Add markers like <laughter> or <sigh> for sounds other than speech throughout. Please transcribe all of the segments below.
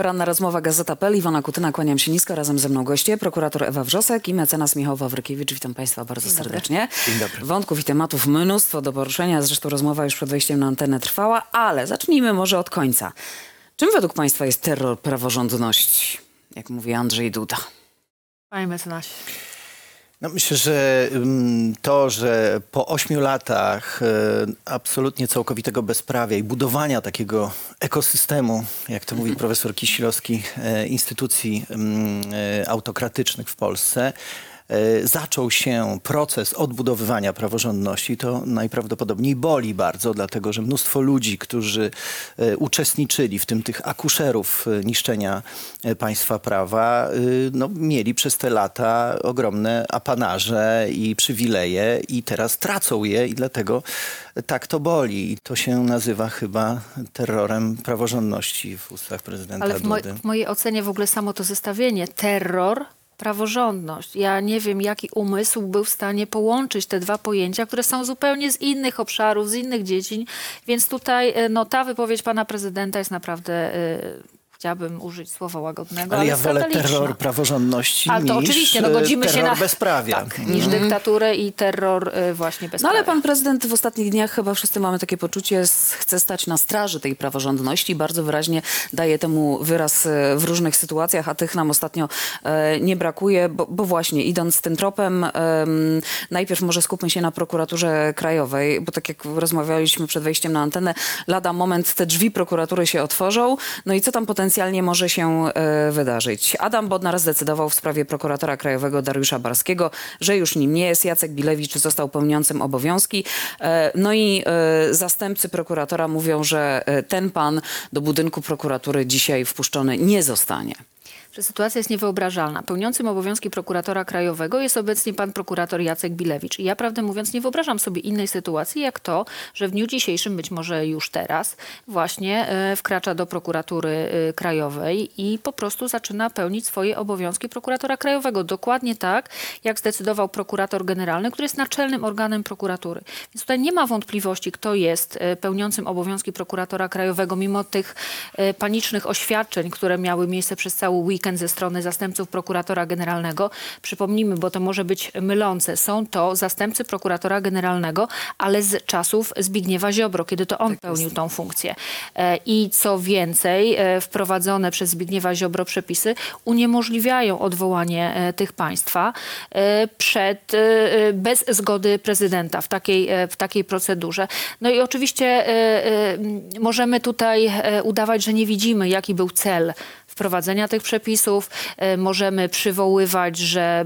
Poranna rozmowa Gazeta.pl. Iwona Kutyna, kłaniam się nisko. Razem ze mną goście, prokurator Ewa Wrzosek i mecenas Michał Wawrykiewicz. Witam Państwa bardzo serdecznie. Dzień dobry. Wątków i tematów mnóstwo do poruszenia. Zresztą rozmowa już przed wejściem na antenę trwała, ale zacznijmy może od końca. Czym według Państwa jest terror praworządności? Jak mówi Andrzej Duda. Panie mecenasie. No myślę, że to, że po ośmiu latach e, absolutnie całkowitego bezprawia i budowania takiego ekosystemu, jak to mówi profesor Kisilowski, e, instytucji e, autokratycznych w Polsce, zaczął się proces odbudowywania praworządności, to najprawdopodobniej boli bardzo, dlatego że mnóstwo ludzi, którzy e, uczestniczyli, w tym tych akuszerów e, niszczenia e, państwa prawa, e, no, mieli przez te lata ogromne apanarze i przywileje i teraz tracą je i dlatego tak to boli. I to się nazywa chyba terrorem praworządności w ustach prezydenta Ale w, Dudy. w mojej ocenie w ogóle samo to zestawienie terror, praworządność. Ja nie wiem, jaki umysł był w stanie połączyć te dwa pojęcia, które są zupełnie z innych obszarów, z innych dziedzin. Więc tutaj e, no, ta wypowiedź pana prezydenta jest naprawdę, e, chciałabym użyć słowa łagodnego, ale, Ale ja wolę terror praworządności Ale to niż oczywiście, no e, godzimy się na bezprawia. Tak, niż dyktaturę i terror e, właśnie No bezprawia. ale pan prezydent w ostatnich dniach, chyba wszyscy mamy takie poczucie, chce stać na straży tej praworządności. Bardzo wyraźnie daje temu wyraz e, w różnych sytuacjach, a tych nam ostatnio nie brakuje, bo, bo właśnie idąc tym tropem, em, najpierw może skupmy się na prokuraturze krajowej, bo tak jak rozmawialiśmy przed wejściem na antenę, lada moment te drzwi prokuratury się otworzą. No i co tam potencjalnie może się e, wydarzyć? Adam Bodnar zdecydował w sprawie prokuratora krajowego Dariusza Barskiego, że już nim nie jest. Jacek Bilewicz został pełniącym obowiązki. E, No i e, zastępcy prokuratora mówią, że ten pan do budynku prokuratury dzisiaj wpuszczony nie zostanie. Że sytuacja jest niewyobrażalna. Pełniącym obowiązki prokuratora krajowego jest obecnie pan prokurator Jacek Bilewicz. I ja prawdę mówiąc nie wyobrażam sobie innej sytuacji jak to, że w dniu dzisiejszym, być może już teraz, właśnie e, wkracza do prokuratury e, krajowej i po prostu zaczyna pełnić swoje obowiązki prokuratora krajowego. Dokładnie tak, jak zdecydował prokurator generalny, który jest naczelnym organem prokuratury. Więc tutaj nie ma wątpliwości, kto jest e, pełniącym obowiązki prokuratora krajowego, mimo tych panicznych oświadczeń, które miały miejsce przez cały weekend ze strony zastępców prokuratora generalnego. Przypomnijmy, bo to może być mylące. Są to zastępcy prokuratora generalnego, ale z czasów Zbigniewa Ziobro, kiedy to on pełnił tą funkcję. E, I co więcej, e, wprowadzone przez Zbigniewa Ziobro przepisy uniemożliwiają odwołanie e, tych państwa przed, bez zgody prezydenta w takiej, w takiej procedurze. No i oczywiście możemy tutaj udawać, że nie widzimy, jaki był cel wprowadzenia tych przepisów. E, Możemy przywoływać, że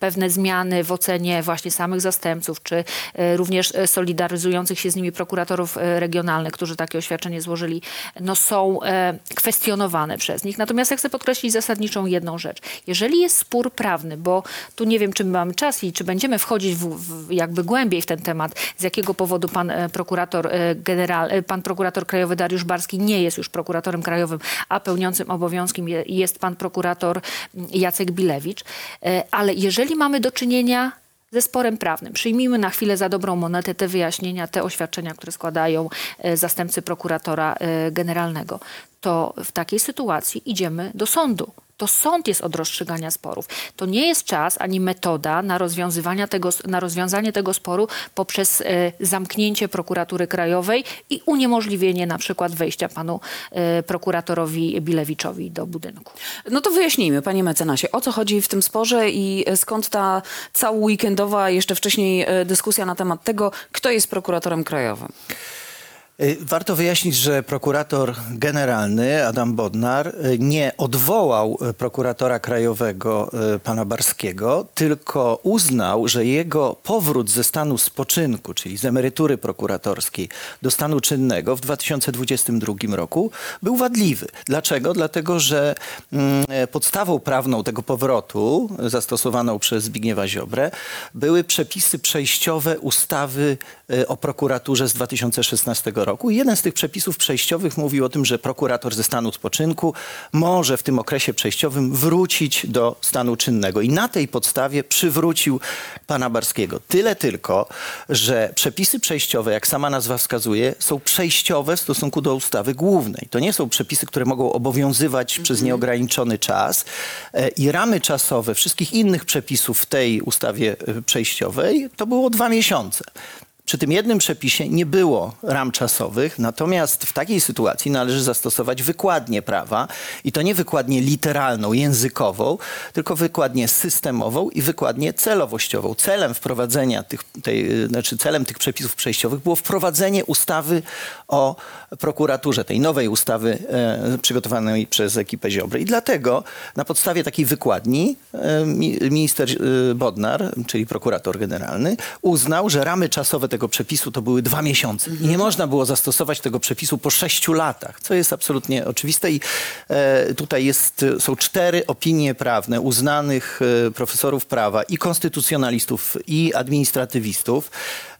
pewne zmiany w ocenie właśnie samych zastępców, czy e, również e, solidaryzujących się z nimi prokuratorów regionalnych, którzy takie oświadczenie złożyli, no są kwestionowane przez nich. Natomiast ja chcę podkreślić zasadniczą jedną rzecz. Jeżeli jest spór prawny, bo tu nie wiem, czy my mamy czas i czy będziemy wchodzić w, w, jakby głębiej w ten temat, z jakiego powodu pan prokurator general, pan prokurator krajowy Dariusz Barski nie jest już prokuratorem krajowym, a pełniącym obowiązkiem je, jest pan prokurator Jacek Bilewicz. E, Ale jeżeli mamy do czynienia ze sporem prawnym. Przyjmijmy na chwilę za dobrą monetę te wyjaśnienia, te oświadczenia, które składają e, zastępcy prokuratora e, generalnego. To w takiej sytuacji idziemy do sądu. To sąd jest od rozstrzygania sporów. To nie jest czas ani metoda na, rozwiązywania tego, na rozwiązanie tego sporu poprzez e, zamknięcie prokuratury krajowej i uniemożliwienie na przykład wejścia panu e, prokuratorowi Bilewiczowi do budynku. No to wyjaśnijmy, panie mecenasie, o co chodzi w tym sporze i e, skąd ta cała weekendowa, jeszcze wcześniej e, dyskusja na temat tego, kto jest prokuratorem krajowym. Y, Warto wyjaśnić, że prokurator generalny Adam Bodnar y, nie odwołał y, prokuratora krajowego pana Barskiego, tylko uznał, że jego powrót ze stanu spoczynku, czyli z emerytury prokuratorskiej do stanu czynnego w 2022 roku był wadliwy. Dlaczego? Dlatego, że mm, e, podstawą prawną tego powrotu zastosowaną przez Zbigniewa Ziobrę były przepisy przejściowe ustawy o prokuraturze z 2016 roku. Roku. Jeden z tych przepisów przejściowych mówił o tym, że prokurator ze stanu spoczynku może w tym okresie przejściowym wrócić do stanu czynnego. I na tej podstawie przywrócił pana Barskiego. Tyle tylko, że przepisy przejściowe, jak sama nazwa wskazuje, są przejściowe w stosunku do ustawy głównej. To nie są przepisy, które mogą obowiązywać przez nieograniczony czas. E, I ramy czasowe wszystkich innych przepisów w tej ustawie e, przejściowej to było dwa miesiące. Przy tym jednym przepisie nie było ram czasowych, natomiast w takiej sytuacji należy zastosować wykładnię prawa i to nie wykładnię literalną, językową, tylko wykładnię systemową i wykładnię celowościową. Celem wprowadzenia tych, tej, znaczy celem tych przepisów przejściowych było wprowadzenie ustawy o prokuraturze, tej nowej ustawy e, przygotowanej przez ekipę Ziobry. I dlatego na podstawie takiej wykładni e, mi- minister e, Bodnar, czyli prokurator generalny, uznał, że ramy czasowe tego przepisu to były dwa miesiące. I nie można było zastosować tego przepisu po sześciu latach, co jest absolutnie oczywiste. I e, tutaj jest, są cztery opinie prawne uznanych e, profesorów prawa i konstytucjonalistów i administratywistów,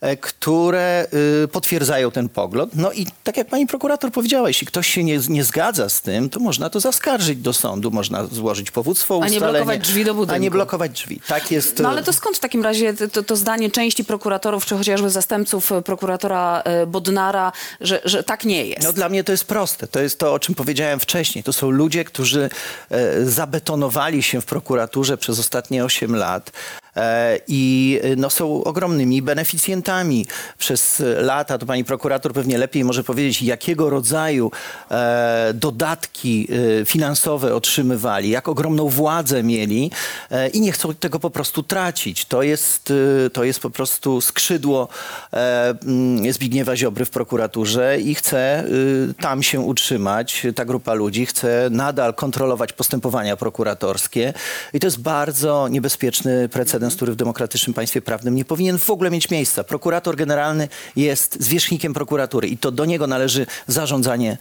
e, które e, potwierdzają ten pogląd. No i tak jak pani prokurator powiedziała, jeśli ktoś się nie, nie zgadza z tym, to można to zaskarżyć do sądu, można złożyć powództwo A nie blokować drzwi do A nie budynku. blokować drzwi. Tak jest. No ale to skąd w takim razie to, to zdanie części prokuratorów, czy chociażby zastępców e, prokuratora e, Bodnara, że, że tak nie jest? No dla mnie to jest proste. To jest to, o czym powiedziałem wcześniej. To są ludzie, którzy e, zabetonowali się w prokuraturze przez ostatnie 8 lat. E, I e, no, są ogromnymi beneficjentami przez lata. To pani prokurator pewnie lepiej może powiedzieć, jakiego rodzaju e, dodatki e, finansowe otrzymywali, jak ogromną władzę mieli e, i nie chcą tego po prostu tracić. To jest, e, to jest po prostu skrzydło mm, Zbigniewa Ziobry w prokuraturze i chce y, tam się utrzymać. Ta grupa ludzi chce nadal kontrolować postępowania prokuratorskie i to jest bardzo niebezpieczny precedens, który w demokratycznym państwie prawnym nie powinien w ogóle mieć miejsca. Prokurator generalny jest zwierzchnikiem prokuratury i to do niego należy zarządzanie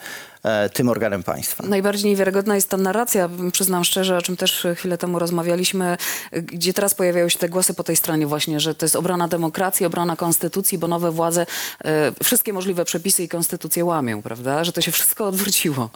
tym organem państwa. Najbardziej niewiarygodna jest ta narracja, przyznam szczerze, o czym też chwilę temu rozmawialiśmy, gdzie teraz pojawiają się te głosy po tej stronie właśnie, że to jest obrona demokracji, obrona konstytucji, bo nowe władze e, wszystkie możliwe przepisy i konstytucje łamią, prawda? Że to się wszystko odwróciło.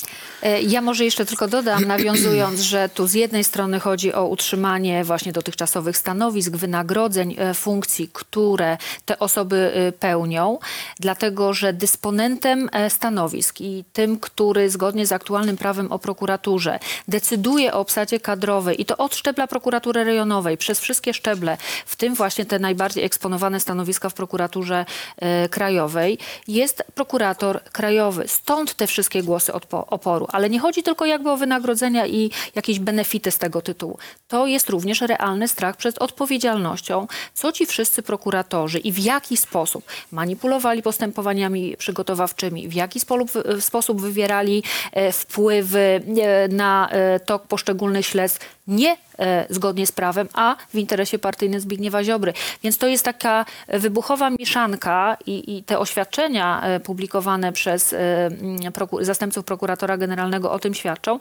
E, Ja może jeszcze tylko dodam, <clears throat> nawiązując, że tu z jednej strony chodzi o utrzymanie właśnie dotychczasowych stanowisk, wynagrodzeń, e, funkcji, które te osoby e, pełnią, dlatego że dysponentem e, stanowisk i tym, który zgodnie z aktualnym prawem o prokuraturze decyduje o obsadzie kadrowej i to od szczebla prokuratury rejonowej przez wszystkie szczeble, w tym właśnie te najbardziej eksponowane stanowiska w prokuraturze e, krajowej, jest prokurator krajowy. Stąd te wszystkie głosy oporu. Ale nie chodzi tylko jakby o wynagrodzenia i jakieś benefity z tego tytułu. To jest również realny strach przed odpowiedzialnością, co ci wszyscy prokuratorzy i w jaki sposób manipulowali postępowaniami przygotowawczymi, w jaki sposób, w sposób wywierali e, wpływy e, na e, tok poszczególnych śledztw, nie e, zgodnie z prawem, a w interesie partyjnym Zbigniewa Ziobry. Więc to jest taka wybuchowa mieszanka i, i te oświadczenia e, publikowane przez e, mm, proku- zastępców prokuratora generalnego o tym świadczą,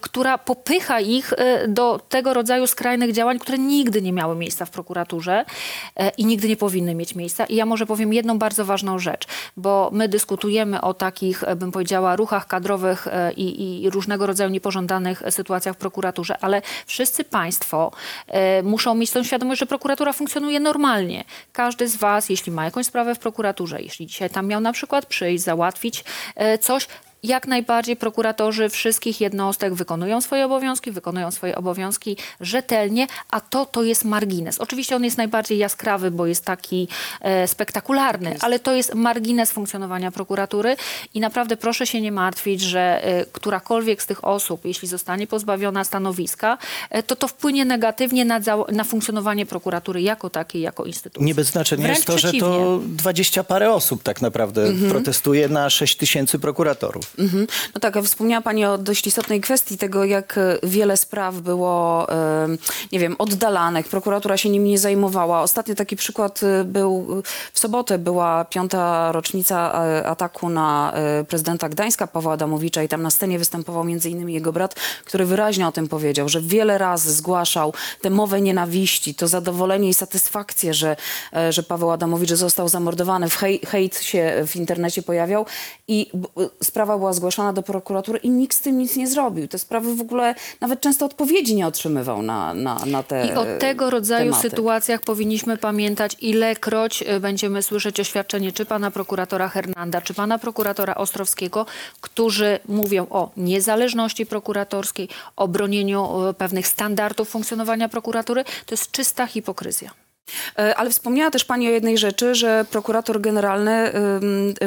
która popycha ich do tego rodzaju skrajnych działań, które nigdy nie miały miejsca w prokuraturze i nigdy nie powinny mieć miejsca. I ja może powiem jedną bardzo ważną rzecz, bo my dyskutujemy o takich, bym powiedziała, ruchach kadrowych i, i różnego rodzaju niepożądanych sytuacjach w prokuraturze, ale wszyscy państwo e, muszą mieć tą świadomość, że prokuratura funkcjonuje normalnie. Każdy z was, jeśli ma jakąś sprawę w prokuraturze, jeśli dzisiaj tam miał na przykład przyjść, załatwić e, coś, jak najbardziej prokuratorzy wszystkich jednostek wykonują swoje obowiązki, wykonują swoje obowiązki rzetelnie, a to to jest margines. Oczywiście on jest najbardziej jaskrawy, bo jest taki e, spektakularny, ale to jest margines funkcjonowania prokuratury i naprawdę proszę się nie martwić, że e, którakolwiek z tych osób, jeśli zostanie pozbawiona stanowiska, e, to to wpłynie negatywnie na, na funkcjonowanie prokuratury jako takiej, jako instytucji. Nie bez znaczenia Wręcz jest to, że to dwadzieścia parę osób tak naprawdę protestuje na 6 tysięcy prokuratorów. Mhm. No tak, wspomniała Pani o dość istotnej kwestii tego, jak e, wiele spraw było, nie wiem, oddalanych. Prokuratura się nimi nie zajmowała. Ostatni taki przykład e, był e, w sobotę, była piąta rocznica ataku na prezydenta Gdańska, Pawła Adamowicza i tam na scenie występował między innymi jego brat, który wyraźnie o tym powiedział, że wiele razy zgłaszał tę mowę nienawiści, to zadowolenie i satysfakcję, że, że Paweł Adamowicz został zamordowany. W hej, hejt się w internecie pojawiał i b- sprawa była zgłaszana do prokuratury i nikt z tym nic nie zrobił. Te sprawy w ogóle nawet często odpowiedzi nie otrzymywał na, na, na te I o tego rodzaju tematy. sytuacjach powinniśmy pamiętać, ilekroć e, będziemy słyszeć oświadczenie czy pana prokuratora Hernanda, czy pana prokuratora Ostrowskiego, którzy mówią o niezależności prokuratorskiej, o bronieniu e, pewnych standardów funkcjonowania prokuratury. To jest czysta hipokryzja. E, Ale wspomniała też Pani o jednej rzeczy, że prokurator generalny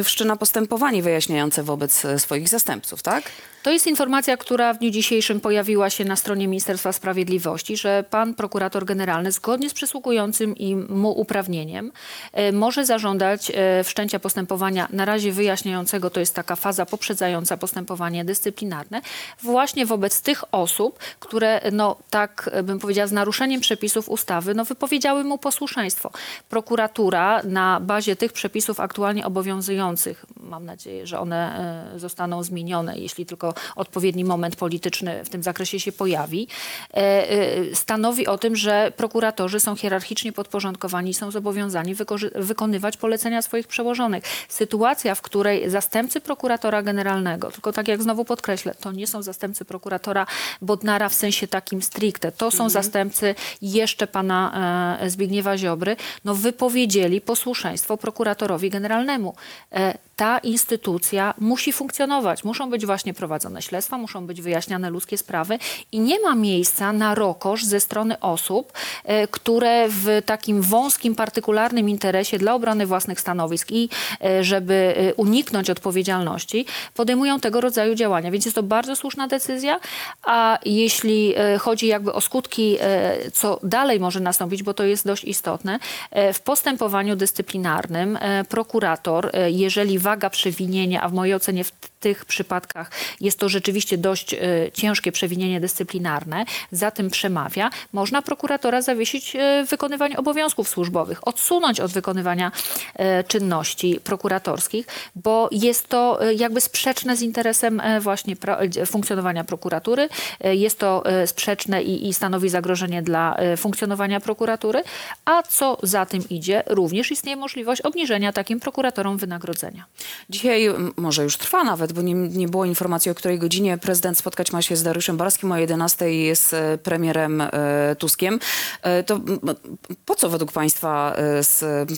wszczyna postępowanie wyjaśniające wobec e, swoich zastępców, tak? To jest informacja, która w dniu dzisiejszym pojawiła się na stronie Ministerstwa Sprawiedliwości, że pan prokurator generalny zgodnie z przysługującym im mu uprawnieniem e, może zażądać wszczęcia postępowania na razie wyjaśniającego, to jest taka faza poprzedzająca postępowanie dyscyplinarne, właśnie wobec tych osób, które no tak bym powiedziała z naruszeniem przepisów ustawy, no wypowiedziały mu posłuszeństwo. Prokuratura na bazie tych przepisów aktualnie obowiązujących, mam nadzieję, że one e, zostaną zmienione, jeśli tylko odpowiedni moment polityczny w tym zakresie się pojawi, e, e, stanowi o tym, że prokuratorzy są hierarchicznie podporządkowani i są zobowiązani wykonywać polecenia swoich przełożonych. Sytuacja, w której zastępcy prokuratora generalnego, tylko tak jak znowu podkreślę, to nie są zastępcy prokuratora Bodnara w sensie takim stricte, to są zastępcy jeszcze pana e, Zbigniewa Ziobry, no wypowiedzieli posłuszeństwo prokuratorowi generalnemu. E, ta instytucja musi funkcjonować. Muszą być właśnie prowadzone śledztwa, muszą być wyjaśniane ludzkie sprawy i nie ma miejsca na rokosz ze strony osób, e, które w takim wąskim, partykularnym interesie dla obrony własnych stanowisk i e, żeby uniknąć odpowiedzialności, podejmują tego rodzaju działania. Więc jest to bardzo słuszna decyzja, a jeśli chodzi jakby o skutki, co dalej może nastąpić, bo to jest dość istotne, e, w postępowaniu dyscyplinarnym e, prokurator, e, jeżeli waga przewinienia, a w mojej ocenie w tych przypadkach jest to rzeczywiście dość ciężkie przewinienie dyscyplinarne, za tym przemawia, można prokuratora zawiesić e, w wykonywaniu obowiązków służbowych, odsunąć od wykonywania czynności prokuratorskich, bo jest to jakby sprzeczne z interesem właśnie funkcjonowania prokuratury, jest to sprzeczne i, i stanowi zagrożenie dla funkcjonowania prokuratury, a co za tym idzie, również istnieje możliwość obniżenia takim prokuratorom wynagrodzenia. Dzisiaj może już trwa nawet, bo nie, nie było informacji, o której godzinie prezydent spotkać ma się z Dariuszem Barskim, o 11 z e, premierem e, Tuskiem. E, to po co według Państwa z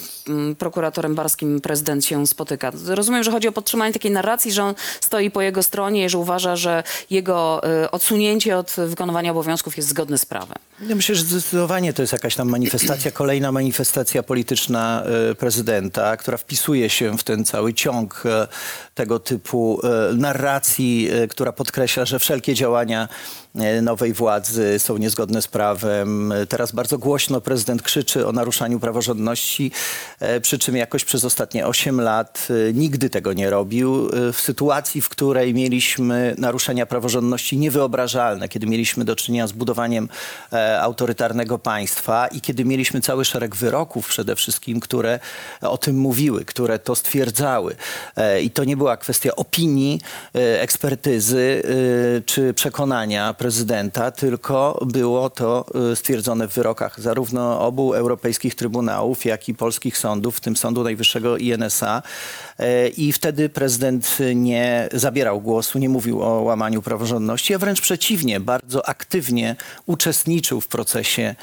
prokuratorem Barskim prezydent się spotyka? Rozumiem, że chodzi o podtrzymanie takiej narracji, że on stoi po jego stronie i że uważa, że jego odsunięcie od wykonywania obowiązków jest zgodne z prawem. Ja myślę, że zdecydowanie to jest jakaś tam manifestacja, kolejna manifestacja polityczna e, prezydenta, która wpisuje się w ten cały ciąg e, tego typu e, narracji, która podkreśla, że wszelkie działania nowej władzy są niezgodne z prawem. E, Teraz bardzo głośno prezydent krzyczy o naruszaniu praworządności, e, przy czym jakoś przez ostatnie 8 lat e, nigdy tego nie robił. E, W sytuacji, w której mieliśmy naruszenia praworządności niewyobrażalne, kiedy mieliśmy do czynienia z budowaniem e, autorytarnego państwa i kiedy mieliśmy cały szereg wyroków przede wszystkim, które o tym mówiły, które to stwierdzały. E, I to nie była kwestia opinii, e, ekspertyzy e, czy przekonania prezydenta, tylko było to e, stwierdzone w wyrokach zarówno obu europejskich trybunałów, jak i polskich sądów, w tym Sądu Najwyższego i NSA. E, I wtedy prezydent nie zabierał głosu, nie mówił o łamaniu praworządności, a wręcz przeciwnie, bardzo aktywnie uczestniczył w procesie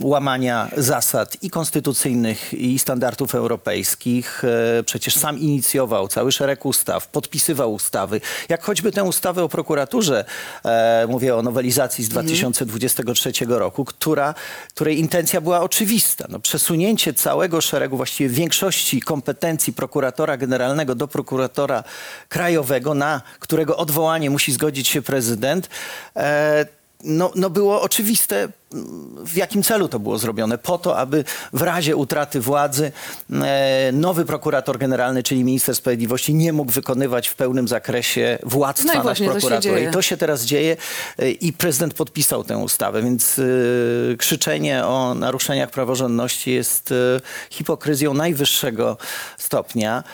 łamania zasad i konstytucyjnych, i standardów europejskich. E, Przecież sam inicjował cały szereg ustaw, podpisywał ustawy, jak choćby tę ustawę o prokuraturze, e, mówię o nowelizacji z 2023 roku, która, której intencja była oczywista. No, przesunięcie całego szeregu, właściwie większości kompetencji prokuratora generalnego do prokuratora krajowego, na którego odwołanie musi zgodzić się prezydent, e, no, no było oczywiste w jakim celu to było zrobione? Po to, aby w razie utraty władzy e, nowy prokurator generalny, czyli minister sprawiedliwości, nie mógł wykonywać w pełnym zakresie władztwa No nad prokuraturą. I to się teraz dzieje e, i prezydent podpisał tę ustawę, więc e, krzyczenie o naruszeniach praworządności jest hipokryzją najwyższego stopnia.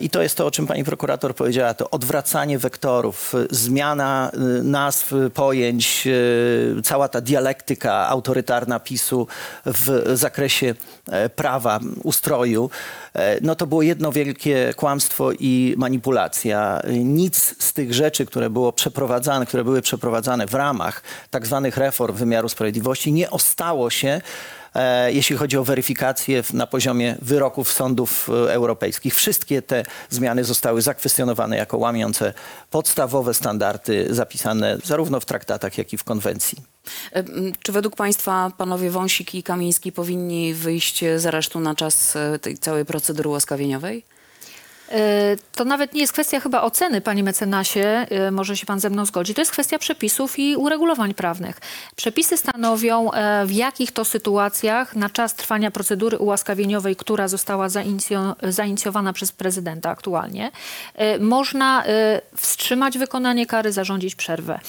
I to jest to, o czym pani prokurator powiedziała, to odwracanie wektorów, zmiana nazw, pojęć, cała ta dialektyka autorytarna PiSu w zakresie e, prawa, ustroju, e, no to było jedno wielkie kłamstwo i manipulacja. Nic z tych rzeczy, które było przeprowadzane, które były przeprowadzane w ramach tak zwanych reform wymiaru sprawiedliwości, nie ostało się e, jeśli chodzi o weryfikację na poziomie wyroków sądów europejskich. Wszystkie te zmiany zostały zakwestionowane jako łamiące podstawowe standardy zapisane zarówno w traktatach, jak i w konwencji. Czy według Państwa panowie Wąsik i Kamiński powinni wyjść z aresztu na czas e, tej całej procedury łaskawieniowej? E, To nawet nie jest kwestia chyba oceny, panie mecenasie, e, może się pan ze mną zgodzi. To jest kwestia przepisów i uregulowań prawnych. Przepisy stanowią, w jakich to sytuacjach na czas trwania procedury ułaskawieniowej, która została zainicjo- zainicjowana przez prezydenta aktualnie, można wstrzymać wykonanie kary, zarządzić przerwę.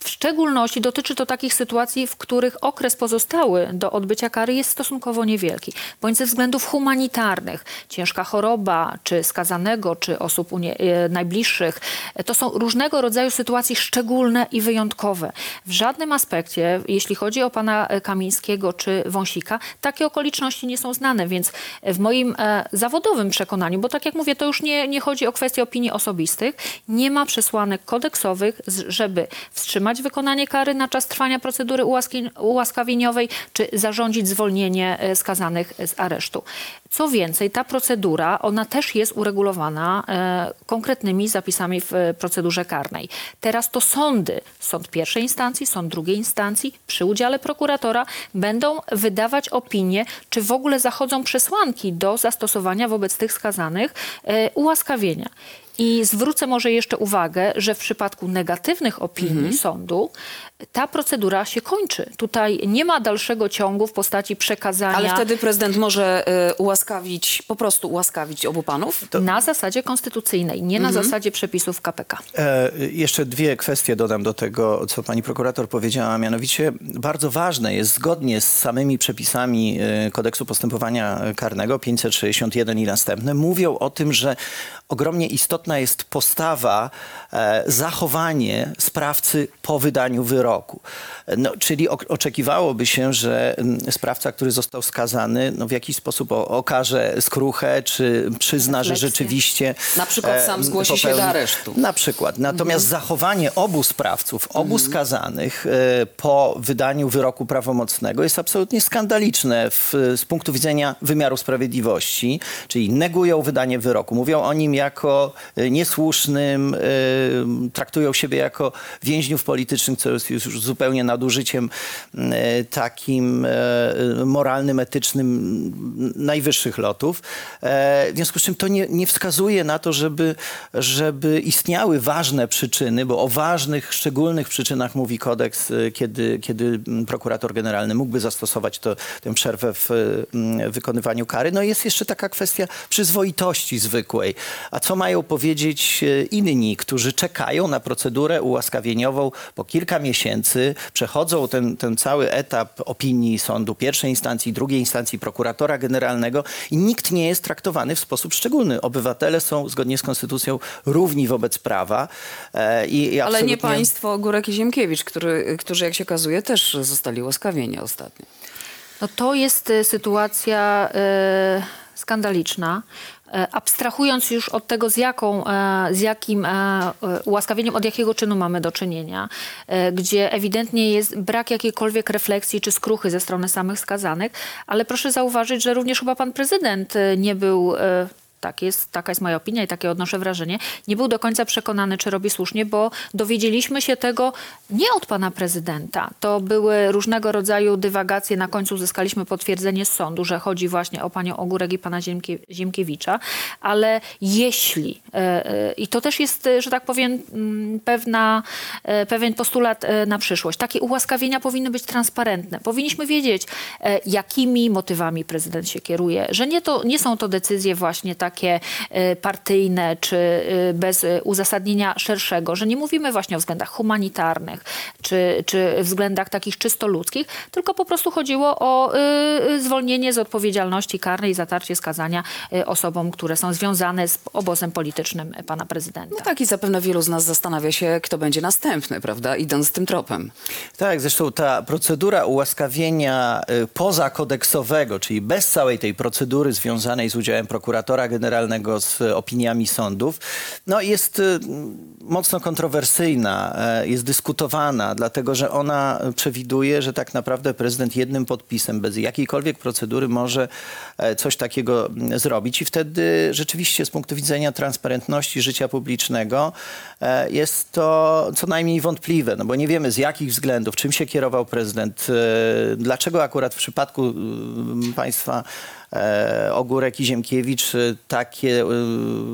W szczególności dotyczy to takich sytuacji, w których okres pozostały do odbycia kary jest stosunkowo niewielki, bądź ze względów humanitarnych, ciężka choroba, czy skazanego, czy osób e, najbliższych. To są różnego rodzaju sytuacje szczególne i wyjątkowe. W żadnym aspekcie, jeśli chodzi o pana e, Kamińskiego czy Wąsika, takie okoliczności nie są znane, więc e, w moim zawodowym przekonaniu, bo tak jak mówię, to już nie, nie chodzi o kwestię opinii osobistych, nie ma przesłanek kodeksowych, żeby wstrzymać wykonanie kary na czas trwania procedury ułaski- ułaskawieniowej, czy zarządzić zwolnienie e, skazanych z aresztu. Co więcej, ta procedura, ona też jest uregulowana e, konkretnymi zapisami w e, procedurze karnej. Teraz to sądy, sąd pierwszej instancji, sąd drugiej instancji, przy udziale prokuratora będą wydawać opinie, czy w ogóle zachodzą przesłanki do zastosowania wobec tych skazanych e, ułaskawienia. I zwrócę może jeszcze uwagę, że w przypadku negatywnych opinii sądu ta procedura się kończy. Tutaj nie ma dalszego ciągu w postaci przekazania Ale wtedy prezydent może e, ułaskawić, po prostu ułaskawić obu panów? na zasadzie konstytucyjnej, nie na zasadzie przepisów KPK. E, jeszcze dwie kwestie dodam do tego, co pani prokurator powiedziała. Mianowicie bardzo ważne jest zgodnie z samymi przepisami e, kodeksu postępowania karnego 561 i następne mówią o tym, że ogromnie istotna jest postawa, e, zachowanie sprawcy po wydaniu wyroku. No, czyli oczekiwałoby się, że mm, sprawca, który został skazany, no, w jakiś sposób okaże skruchę, czy przyzna, że rzeczywiście Na przykład sam zgłosi się do aresztu. na przykład. Natomiast zachowanie obu sprawców, obu skazanych e, po wydaniu wyroku prawomocnego jest absolutnie skandaliczne w, z punktu widzenia wymiaru sprawiedliwości, czyli negują wydanie wyroku, mówią o nim jako e, niesłusznym, e, traktują siebie jako więźniów politycznych, co jest już zupełnie nadużyciem e, takim e, moralnym, etycznym najwyższych lotów. E, W związku z czym to nie, nie wskazuje na to, żeby, żeby istniały ważne przyczyny, bo o ważnych, szczególnych przyczynach mówi kodeks, kiedy, kiedy prokurator generalny mógłby zastosować to, tę przerwę w wykonywaniu kary. No jest jeszcze taka kwestia przyzwoitości zwykłej. A co mają powiedzieć inni, którzy czekają na procedurę ułaskawieniową po kilka miesięcy, przechodzą ten, ten cały etap opinii sądu pierwszej instancji, drugiej instancji, prokuratora generalnego i nikt nie jest traktowany w sposób szczególny. Obywatele są zgodnie z konstytucją równi wobec prawa. E, i, i Ale nie absolutnie- państwo Górek i Ziemkiewicz, który, którzy jak się okazuje też zostali łaskawieni ostatnio. No to jest e, sytuacja e, skandaliczna. E, abstrahując już od tego, z, jaką, e, z jakim e, ułaskawieniem, od jakiego czynu mamy do czynienia, gdzie ewidentnie jest brak jakiejkolwiek refleksji czy skruchy ze strony samych skazanych, ale proszę zauważyć, że również chyba pan prezydent nie był tak jest, taka jest moja opinia i takie odnoszę wrażenie, nie był do końca przekonany, czy robi słusznie, bo dowiedzieliśmy się tego nie od pana prezydenta. To były różnego rodzaju dywagacje. Na końcu uzyskaliśmy potwierdzenie z sądu, że chodzi właśnie o panią Ogórek i pana Ziemkie, Ziemkiewicza. Ale jeśli, e, e, i to też jest, e, że tak powiem, mm, pewna, pewien postulat na przyszłość, takie ułaskawienia powinny być transparentne. Powinniśmy wiedzieć, jakimi motywami prezydent się kieruje, że nie, to, nie są to decyzje właśnie takie e, partyjne czy e, bez e, uzasadnienia szerszego, że nie mówimy właśnie o względach humanitarnych czy, czy względach takich czysto ludzkich, tylko po prostu chodziło o zwolnienie z odpowiedzialności karnej i zatarcie skazania osobom, które są związane z obozem politycznym pana prezydenta. No tak i zapewne wielu z nas zastanawia się, kto będzie następny, prawda, idąc tym tropem. Tak, zresztą ta procedura ułaskawienia y, pozakodeksowego, czyli bez całej tej procedury związanej z udziałem prokuratora generalnego, z opiniami sądów, no jest y, mocno kontrowersyjna, e, jest dyskutowana, dlatego że ona przewiduje, że tak naprawdę prezydent jednym podpisem, bez jakiejkolwiek procedury może e, coś takiego mm, zrobić. I wtedy rzeczywiście z punktu widzenia transparentności życia publicznego e, jest to co najmniej wątpliwe, no bo nie wiemy z jakich względów, czym się kierował prezydent, dlaczego akurat w przypadku mm, państwa Ogórek i Ziemkiewicz e, takie e,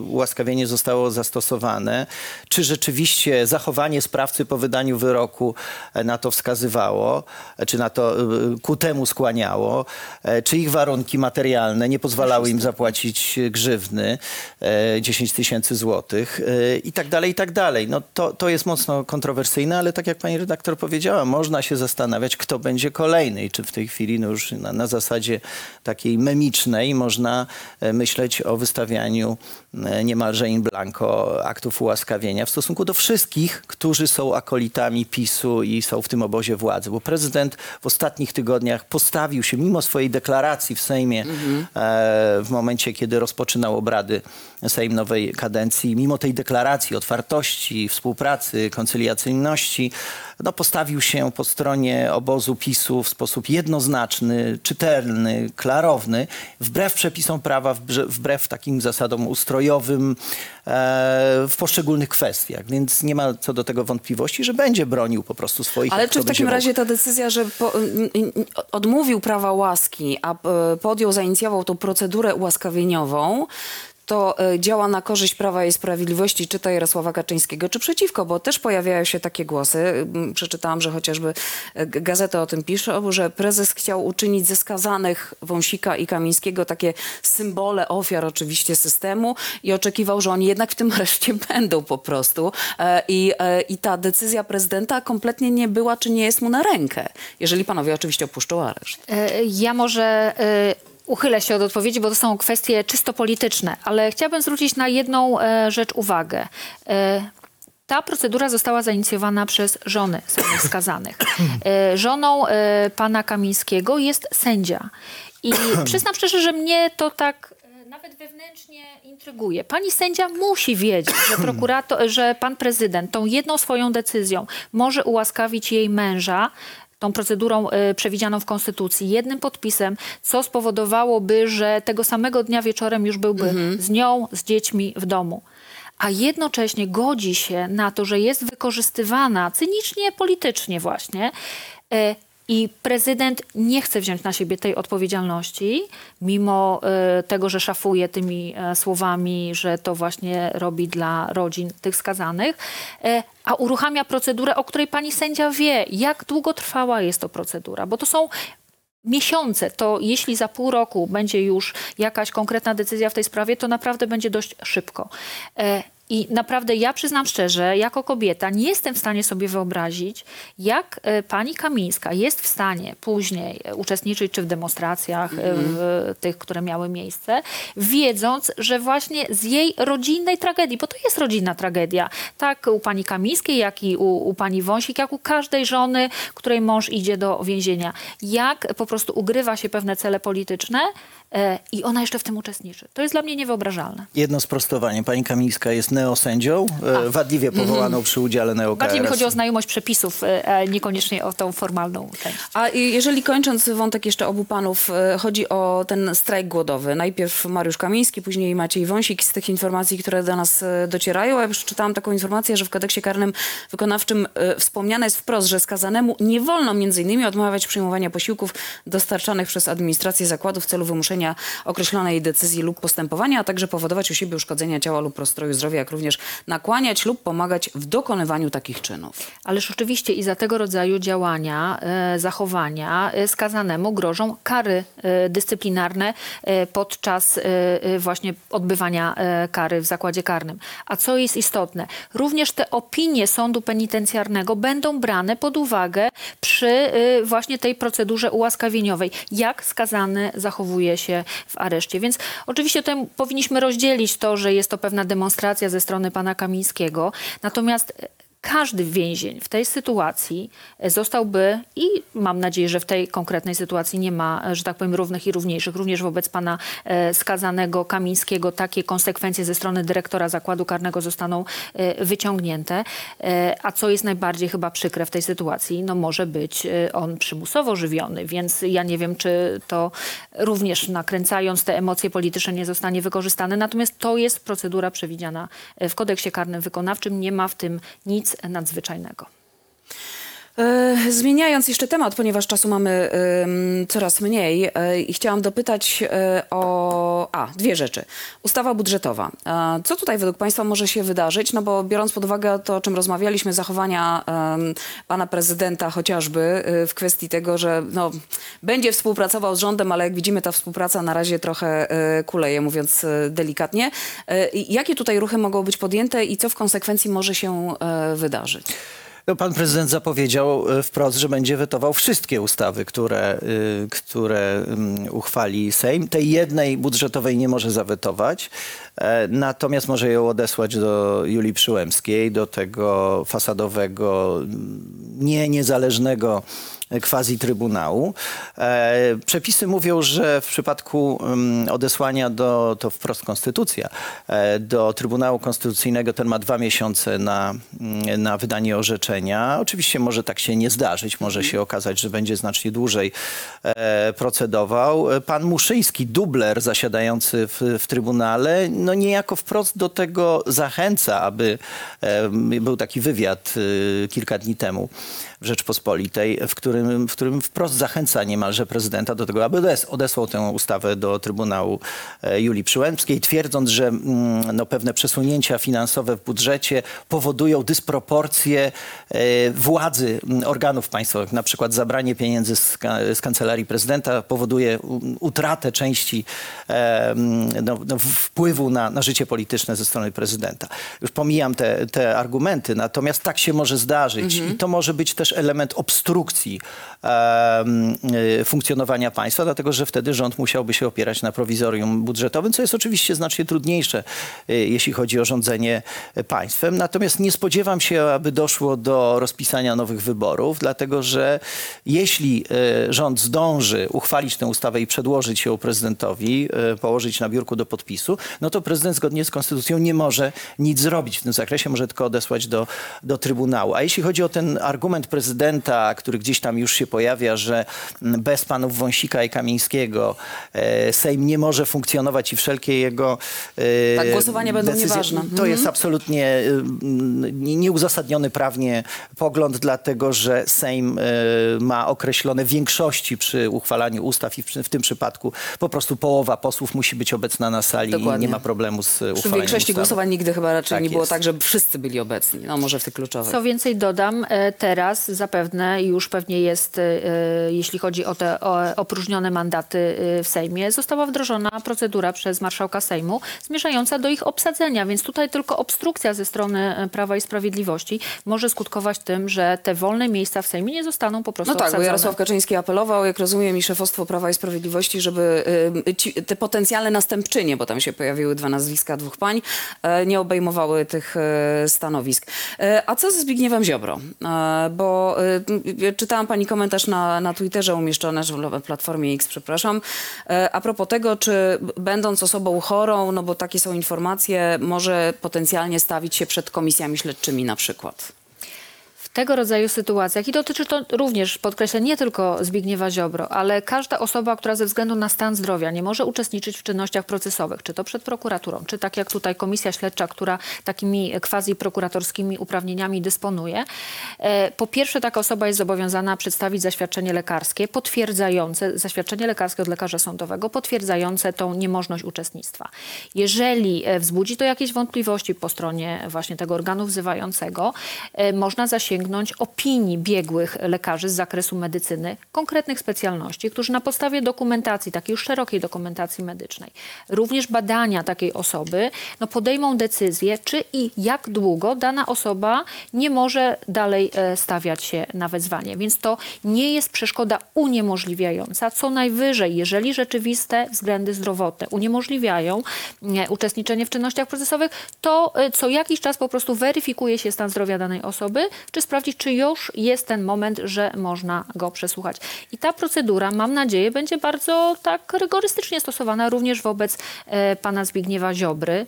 ułaskawienie zostało zastosowane. Czy rzeczywiście zachowanie sprawcy po wydaniu wyroku e, na to wskazywało, e, czy na to e, ku temu skłaniało, e, czy ich warunki materialne nie pozwalały im zapłacić grzywny e, 10 tysięcy złotych e, i tak dalej, i tak dalej. No to, to jest mocno kontrowersyjne, ale tak jak pani redaktor powiedziała, można się zastanawiać, kto będzie kolejny i czy w tej chwili no już na, na zasadzie takiej memicznej można e, myśleć o wystawianiu niemalże in blanco aktów ułaskawienia w stosunku do wszystkich, którzy są akolitami PiSu i są w tym obozie władzy. Bo prezydent w ostatnich tygodniach postawił się, mimo swojej deklaracji w Sejmie, e, w momencie, kiedy rozpoczynał obrady Sejm nowej kadencji, mimo tej deklaracji otwartości, współpracy, koncyliacyjności, no, postawił się po stronie obozu PiSu w sposób jednoznaczny, czytelny, klarowny, wbrew przepisom prawa, wbrew takim zasadom ustrojowym e, w poszczególnych kwestiach. Więc nie ma co do tego wątpliwości, że będzie bronił po prostu swoich Ale czy w takim mógł. razie ta decyzja, że po, odmówił prawa łaski, a e, podjął, zainicjował tą procedurę ułaskawieniową, to e, działa na korzyść Prawa i Sprawiedliwości, czy to Jarosława Kaczyńskiego, czy przeciwko, bo też pojawiają się takie głosy. M, Przeczytałam, że chociażby e, g- gazety o tym piszą, że prezes chciał uczynić ze skazanych Wąsika i Kamińskiego takie symbole ofiar oczywiście systemu i oczekiwał, że oni jednak w tym <laughs> areszcie będą po prostu. E, I, I ta decyzja prezydenta kompletnie nie była, czy nie jest mu na rękę, jeżeli panowie oczywiście opuszczą areszt. Ja może uchylę się od odpowiedzi, bo to są kwestie czysto polityczne, ale chciałabym zwrócić na jedną e, rzecz uwagę. E, Ta procedura została zainicjowana przez żony samych skazanych. E, Żoną e, pana Kamińskiego jest sędzia. I <clears throat> przyznam szczerze, że mnie to tak e, nawet wewnętrznie intryguje. Pani sędzia musi wiedzieć, że prokurator, że pan prezydent tą jedną swoją decyzją może ułaskawić jej męża tą procedurą e, przewidzianą w Konstytucji, jednym podpisem, co spowodowałoby, że tego samego dnia wieczorem już byłby z nią, z dziećmi w domu. A jednocześnie godzi się na to, że jest wykorzystywana cynicznie, politycznie właśnie. I prezydent nie chce wziąć na siebie tej odpowiedzialności, mimo e, tego, że szafuje tymi e, słowami, że to właśnie robi dla rodzin tych skazanych, e, a uruchamia procedurę, o której pani sędzia wie, jak długo trwała jest to procedura, bo to są miesiące, to jeśli za pół roku będzie już jakaś konkretna decyzja w tej sprawie, to naprawdę będzie dość szybko. I naprawdę ja przyznam szczerze, jako kobieta nie jestem w stanie sobie wyobrazić, jak e, pani Kamińska jest w stanie później e, uczestniczyć czy w demonstracjach, e, w tych, które miały miejsce, wiedząc, że właśnie z jej rodzinnej tragedii, bo to jest rodzinna tragedia, tak u pani Kamińskiej, jak i u, u pani Wąsik, jak u każdej żony, której mąż idzie do więzienia, jak po prostu ugrywa się pewne cele polityczne i ona jeszcze w tym uczestniczy. To jest dla mnie niewyobrażalne. Jedno sprostowanie. Pani Kamińska jest neosędzią, e, wadliwie powołaną przy udziale neo Bardziej mi chodzi o znajomość przepisów, e, a niekoniecznie o tą formalną część. A i- jeżeli kończąc wątek jeszcze obu panów, e, chodzi o ten strajk głodowy. Najpierw Mariusz Kamiński, później Maciej Wąsik. Z tych informacji, które do nas e, docierają, ja już czytałam taką informację, że w kodeksie karnym wykonawczym e, wspomniane jest wprost, że skazanemu nie wolno między innymi odmawiać przyjmowania posiłków dostarczanych przez administrację zakładu w celu wymuszenia określonej decyzji lub postępowania, a także powodować u siebie uszkodzenia ciała lub rozstroju zdrowia, jak również nakłaniać lub pomagać w dokonywaniu takich czynów. Ależ oczywiście i za tego rodzaju działania, e, zachowania e, skazanemu grożą kary e, dyscyplinarne podczas właśnie odbywania kary w zakładzie karnym. A co jest istotne, również te opinie sądu penitencjarnego będą brane pod uwagę przy właśnie tej procedurze ułaskawieniowej, jak skazany zachowuje się w areszcie. Więc oczywiście powinniśmy rozdzielić to, że jest to pewna demonstracja ze strony pana Kamińskiego, natomiast każdy więzień w tej sytuacji e, zostałby i mam nadzieję, że w tej konkretnej sytuacji nie ma, e, że tak powiem, równych i równiejszych. Również wobec pana e, skazanego Kamińskiego takie konsekwencje ze strony dyrektora zakładu karnego zostaną wyciągnięte. A co jest najbardziej chyba przykre w tej sytuacji, no może być on przymusowo żywiony, więc ja nie wiem, czy to również nakręcając te emocje polityczne nie zostanie wykorzystane. Natomiast to jest procedura przewidziana w kodeksie karnym wykonawczym. Nie ma w tym nic nadzwyczajnego. E, Zmieniając jeszcze temat, ponieważ czasu mamy coraz mniej e, i chciałam dopytać e, o a, dwie rzeczy. Ustawa budżetowa. Co tutaj według Państwa może się wydarzyć? No bo biorąc pod uwagę to, o czym rozmawialiśmy, zachowania pana prezydenta chociażby e, w kwestii tego, że no, będzie współpracował z rządem, ale jak widzimy ta współpraca na razie trochę kuleje, mówiąc delikatnie. Jakie tutaj ruchy mogą być podjęte i co w konsekwencji może się wydarzyć? No, pan prezydent zapowiedział e, wprost, że będzie wetował wszystkie ustawy, które, y, które ym, uchwali Sejm. Tej jednej budżetowej nie może zawetować, e, natomiast może ją odesłać do Julii Przyłębskiej, do tego fasadowego, mm, nie niezależnego quasi trybunału. E, przepisy mówią, że w przypadku mm, odesłania do, to wprost konstytucja, e, do Trybunału Konstytucyjnego ten ma dwa miesiące na, mm, na wydanie orzeczenia. Oczywiście może tak się nie zdarzyć, może się okazać, że będzie znacznie dłużej e, procedował. Pan Muszyński, dubler zasiadający w, w Trybunale, no niejako wprost do tego zachęca, aby był taki wywiad kilka dni temu w Rzeczpospolitej, w którym, w którym wprost zachęca niemalże prezydenta do tego, aby odes- odesłał tę ustawę do Trybunału e, Julii Przyłębskiej, twierdząc, że mm, no, pewne przesunięcia finansowe w budżecie powodują dysproporcje e, władzy mm, organów państwowych. Na przykład zabranie pieniędzy z, z kancelarii prezydenta powoduje utratę części e, mm, no, no, wpływu na, na życie polityczne ze strony prezydenta. Już pomijam te, te argumenty, natomiast tak się może zdarzyć i to może być też element obstrukcji y, funkcjonowania państwa, dlatego że wtedy rząd musiałby się opierać na prowizorium budżetowym, co jest oczywiście znacznie trudniejsze, y, jeśli chodzi o rządzenie państwem. Natomiast nie spodziewam się, aby doszło do rozpisania nowych wyborów, dlatego że jeśli y, rząd zdąży uchwalić tę ustawę i przedłożyć ją prezydentowi, położyć na biurku do podpisu, no to prezydent zgodnie z konstytucją nie może nic zrobić w tym zakresie, może tylko odesłać do, do Trybunału. A jeśli chodzi o ten argument prezydenta, który gdzieś tam już się pojawia, że bez panów Wąsika i Kamińskiego e, Sejm nie może funkcjonować i wszelkie jego e, Tak, głosowania będą decyzje- nieważne. To jest absolutnie nie- nieuzasadniony prawnie pogląd, dlatego że Sejm ma określone większości przy uchwalaniu ustaw i w, w tym przypadku po prostu połowa posłów musi być obecna na sali i Dokładnie. nie ma problemu z Przy uchwalaniem większości ustawy. głosowań nigdy chyba raczej Tak nie było jest. tak, że wszyscy byli obecni. No może w tych kluczowych. Co więcej dodam, e, teraz zapewne już pewnie jest, e, jeśli chodzi o te opróżnione mandaty e, w Sejmie, została wdrożona procedura przez marszałka Sejmu zmierzająca do ich obsadzenia, więc tutaj tylko obstrukcja ze strony Prawa i Sprawiedliwości może skutkować tym, że te wolne miejsca w Sejmie nie zostaną po prostu No tak, bo obsadzone. Jarosław Kaczyński apelował, jak rozumiem, i szefostwo Prawa i Sprawiedliwości, żeby y, ci, te potencjalne następczynie, bo tam się pojawiły dwa nazwiska dwóch pań, nie obejmowały tych stanowisk. A co ze Zbigniewem Ziobro? E, Bo y, czytałam Pani komentarz na, na Twitterze umieszczony, w Platformie X, przepraszam, e, a propos tego, czy będąc osobą chorą, no bo takie są informacje, może potencjalnie stawić się przed komisjami śledczymi na przykład. Tego rodzaju sytuacjach, i dotyczy to również, podkreślę, nie tylko Zbigniewa Ziobro, ale każda osoba, która ze względu na stan zdrowia nie może uczestniczyć w czynnościach procesowych, czy to przed prokuraturą, czy tak jak tutaj komisja śledcza, która takimi quasi-prokuratorskimi uprawnieniami dysponuje, e, po pierwsze taka osoba jest zobowiązana przedstawić zaświadczenie lekarskie potwierdzające, zaświadczenie lekarskie od lekarza sądowego potwierdzające tą niemożność uczestnictwa. Jeżeli e, wzbudzi to jakieś wątpliwości po stronie właśnie tego organu wzywającego, e, można zasięgnąć opinii biegłych lekarzy z zakresu medycyny, konkretnych specjalności, którzy na podstawie dokumentacji, takiej szerokiej dokumentacji medycznej, również badania takiej osoby, no podejmą decyzję, czy i jak długo dana osoba nie może dalej e, stawiać się na wezwanie. Więc to nie jest przeszkoda uniemożliwiająca. Co najwyżej, jeżeli rzeczywiste względy zdrowotne uniemożliwiają e, uczestniczenie w czynnościach procesowych, to e, co jakiś czas po prostu weryfikuje się stan zdrowia danej osoby, czy sprawdzić, czy już jest ten moment, że można go przesłuchać. I ta procedura, mam nadzieję, będzie bardzo tak rygorystycznie stosowana również wobec e, pana Zbigniewa Ziobry,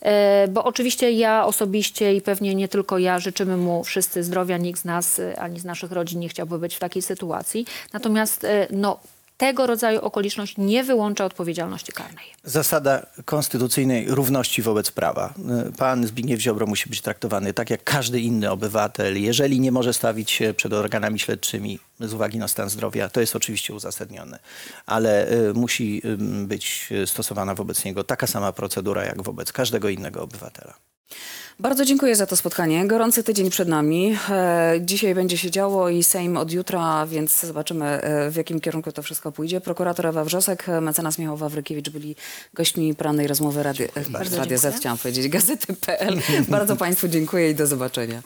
e, bo oczywiście ja osobiście i pewnie nie tylko ja życzymy mu wszyscy zdrowia, nikt z nas e, ani z naszych rodzin nie chciałby być w takiej sytuacji. Natomiast e, no, tego rodzaju okoliczność nie wyłącza odpowiedzialności karnej. Zasada konstytucyjnej równości wobec prawa. Y, Pan Zbigniew Ziobro musi być traktowany tak jak każdy inny obywatel. Jeżeli nie może stawić się przed organami śledczymi z uwagi na stan zdrowia, to jest oczywiście uzasadnione, ale y, musi być y, stosowana wobec niego taka sama procedura jak wobec każdego innego obywatela. Bardzo dziękuję za to spotkanie. Gorący tydzień przed nami. E, dzisiaj będzie się działo i Sejm od jutra, więc zobaczymy e, w jakim kierunku to wszystko pójdzie. Prokurator Ewa Wrzosek, e, mecenas Michał Wawrykiewicz byli gośćmi porannej rozmowy Rady, e, Bardzo Radia Z, chciałam powiedzieć, gazety.pl. Bardzo Państwu dziękuję i do zobaczenia.